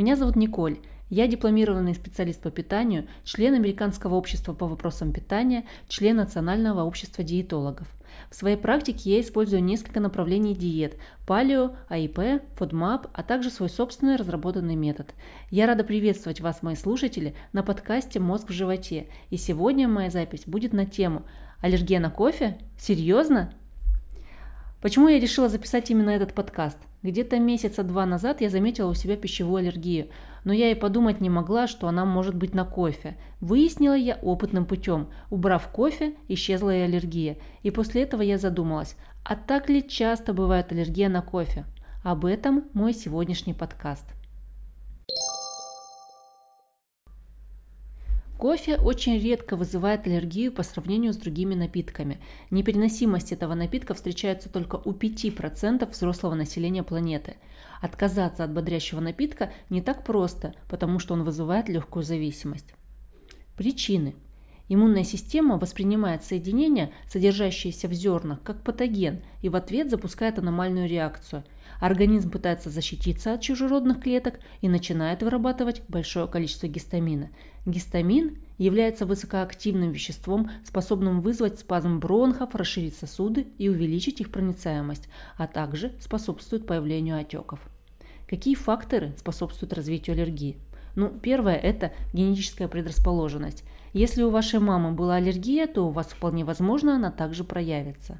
Меня зовут Николь. Я дипломированный специалист по питанию, член Американского общества по вопросам питания, член Национального общества диетологов. В своей практике я использую несколько направлений диет – палео, АИП, FODMAP, а также свой собственный разработанный метод. Я рада приветствовать вас, мои слушатели, на подкасте «Мозг в животе». И сегодня моя запись будет на тему «Аллергия на кофе? Серьезно?» Почему я решила записать именно этот подкаст? Где-то месяца два назад я заметила у себя пищевую аллергию, но я и подумать не могла, что она может быть на кофе. Выяснила я опытным путем. Убрав кофе, исчезла и аллергия. И после этого я задумалась, а так ли часто бывает аллергия на кофе? Об этом мой сегодняшний подкаст. Кофе очень редко вызывает аллергию по сравнению с другими напитками. Непереносимость этого напитка встречается только у 5% взрослого населения планеты. Отказаться от бодрящего напитка не так просто, потому что он вызывает легкую зависимость. Причины – Иммунная система воспринимает соединения, содержащиеся в зернах, как патоген и в ответ запускает аномальную реакцию. Организм пытается защититься от чужеродных клеток и начинает вырабатывать большое количество гистамина. Гистамин является высокоактивным веществом, способным вызвать спазм бронхов, расширить сосуды и увеличить их проницаемость, а также способствует появлению отеков. Какие факторы способствуют развитию аллергии? Ну, первое – это генетическая предрасположенность. Если у вашей мамы была аллергия, то у вас вполне возможно она также проявится.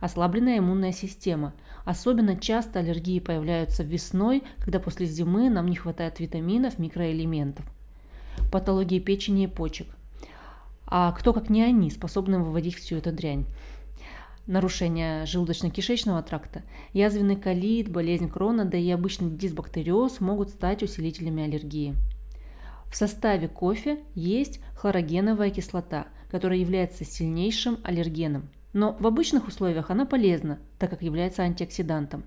Ослабленная иммунная система. Особенно часто аллергии появляются весной, когда после зимы нам не хватает витаминов, микроэлементов. Патологии печени и почек. А кто, как не они, способны выводить всю эту дрянь? нарушение желудочно-кишечного тракта, язвенный колит, болезнь крона, да и обычный дисбактериоз могут стать усилителями аллергии. В составе кофе есть хлорогеновая кислота, которая является сильнейшим аллергеном. Но в обычных условиях она полезна, так как является антиоксидантом.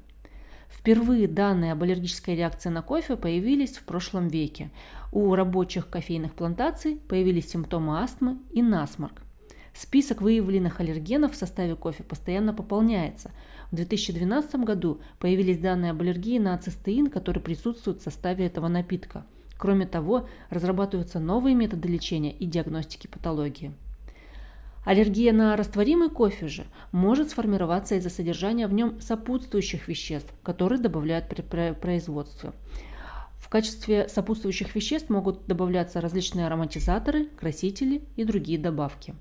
Впервые данные об аллергической реакции на кофе появились в прошлом веке. У рабочих кофейных плантаций появились симптомы астмы и насморк. Список выявленных аллергенов в составе кофе постоянно пополняется. В 2012 году появились данные об аллергии на цистеин, который присутствует в составе этого напитка – Кроме того, разрабатываются новые методы лечения и диагностики патологии. Аллергия на растворимый кофе же может сформироваться из-за содержания в нем сопутствующих веществ, которые добавляют при производстве. В качестве сопутствующих веществ могут добавляться различные ароматизаторы, красители и другие добавки.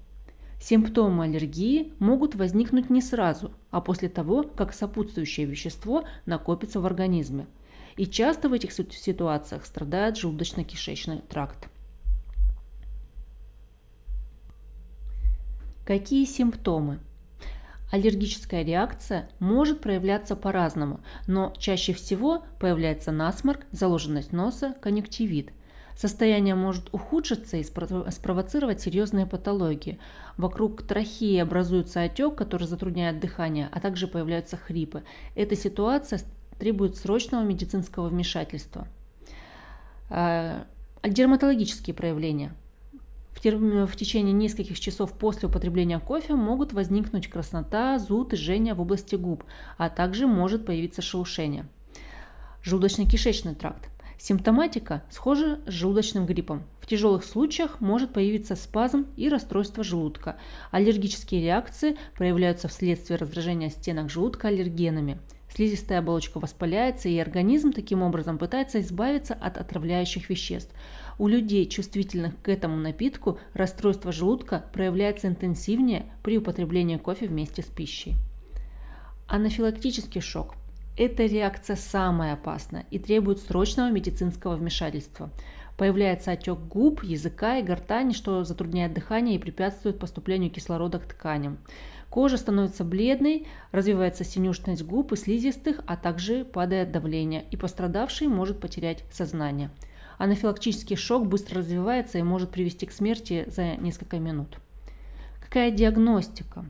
Симптомы аллергии могут возникнуть не сразу, а после того, как сопутствующее вещество накопится в организме – и часто в этих ситуациях страдает желудочно-кишечный тракт. Какие симптомы? Аллергическая реакция может проявляться по-разному, но чаще всего появляется насморк, заложенность носа, конъюнктивит. Состояние может ухудшиться и спровоцировать серьезные патологии. Вокруг трахеи образуется отек, который затрудняет дыхание, а также появляются хрипы. Эта ситуация требует срочного медицинского вмешательства. А, дерматологические проявления. В, течение нескольких часов после употребления кофе могут возникнуть краснота, зуд и жжение в области губ, а также может появиться шелушение. Желудочно-кишечный тракт. Симптоматика схожа с желудочным гриппом. В тяжелых случаях может появиться спазм и расстройство желудка. Аллергические реакции проявляются вследствие раздражения стенок желудка аллергенами. Слизистая оболочка воспаляется, и организм таким образом пытается избавиться от отравляющих веществ. У людей, чувствительных к этому напитку, расстройство желудка проявляется интенсивнее при употреблении кофе вместе с пищей. Анафилактический шок – эта реакция самая опасная и требует срочного медицинского вмешательства. Появляется отек губ, языка и гортани, что затрудняет дыхание и препятствует поступлению кислорода к тканям. Кожа становится бледной, развивается синюшность губ и слизистых, а также падает давление, и пострадавший может потерять сознание. Анафилактический шок быстро развивается и может привести к смерти за несколько минут. Какая диагностика?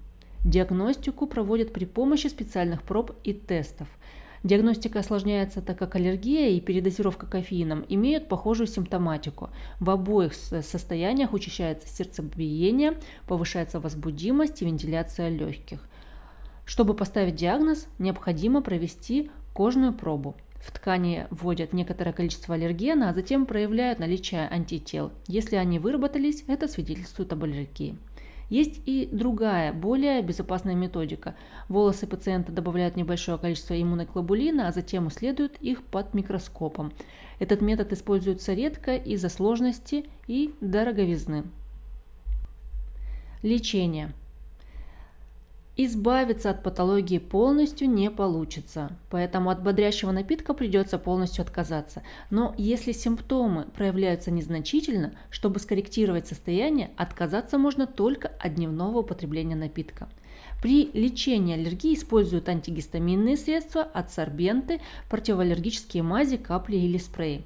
Диагностику проводят при помощи специальных проб и тестов – Диагностика осложняется, так как аллергия и передозировка кофеином имеют похожую симптоматику. В обоих состояниях учащается сердцебиение, повышается возбудимость и вентиляция легких. Чтобы поставить диагноз, необходимо провести кожную пробу. в ткани вводят некоторое количество аллергена, а затем проявляют наличие антител. Если они выработались, это свидетельствует об аллергии. Есть и другая, более безопасная методика. Волосы пациента добавляют небольшое количество иммуноглобулина, а затем исследуют их под микроскопом. Этот метод используется редко из-за сложности и дороговизны. Лечение – Избавиться от патологии полностью не получится, поэтому от бодрящего напитка придется полностью отказаться. Но если симптомы проявляются незначительно, чтобы скорректировать состояние, отказаться можно только от дневного употребления напитка. При лечении аллергии используют антигистаминные средства, адсорбенты, противоаллергические мази, капли или спреи.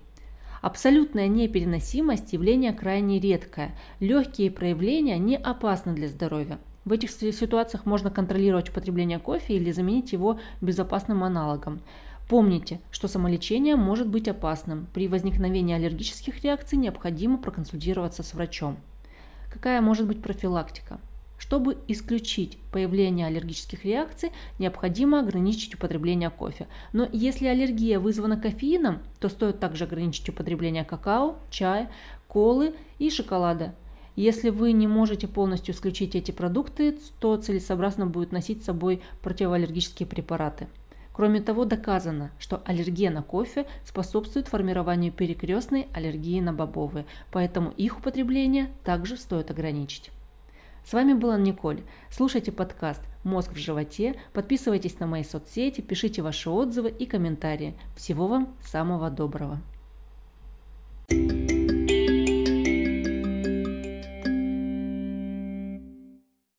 Абсолютная непереносимость – явление крайне редкое. Легкие проявления не опасны для здоровья. В этих ситуациях можно контролировать употребление кофе или заменить его безопасным аналогом. Помните, что самолечение может быть опасным. При возникновении аллергических реакций необходимо проконсультироваться с врачом. Какая может быть профилактика? Чтобы исключить появление аллергических реакций, необходимо ограничить употребление кофе. Но если аллергия вызвана кофеином, то стоит также ограничить употребление какао, чая, колы и шоколада. Если вы не можете полностью исключить эти продукты, то целесообразно будет носить с собой противоаллергические препараты. Кроме того, доказано, что аллергия на кофе способствует формированию перекрестной аллергии на бобовые, поэтому их употребление также стоит ограничить. С вами была Николь. Слушайте подкаст «Мозг в животе», подписывайтесь на мои соцсети, пишите ваши отзывы и комментарии. Всего вам самого доброго.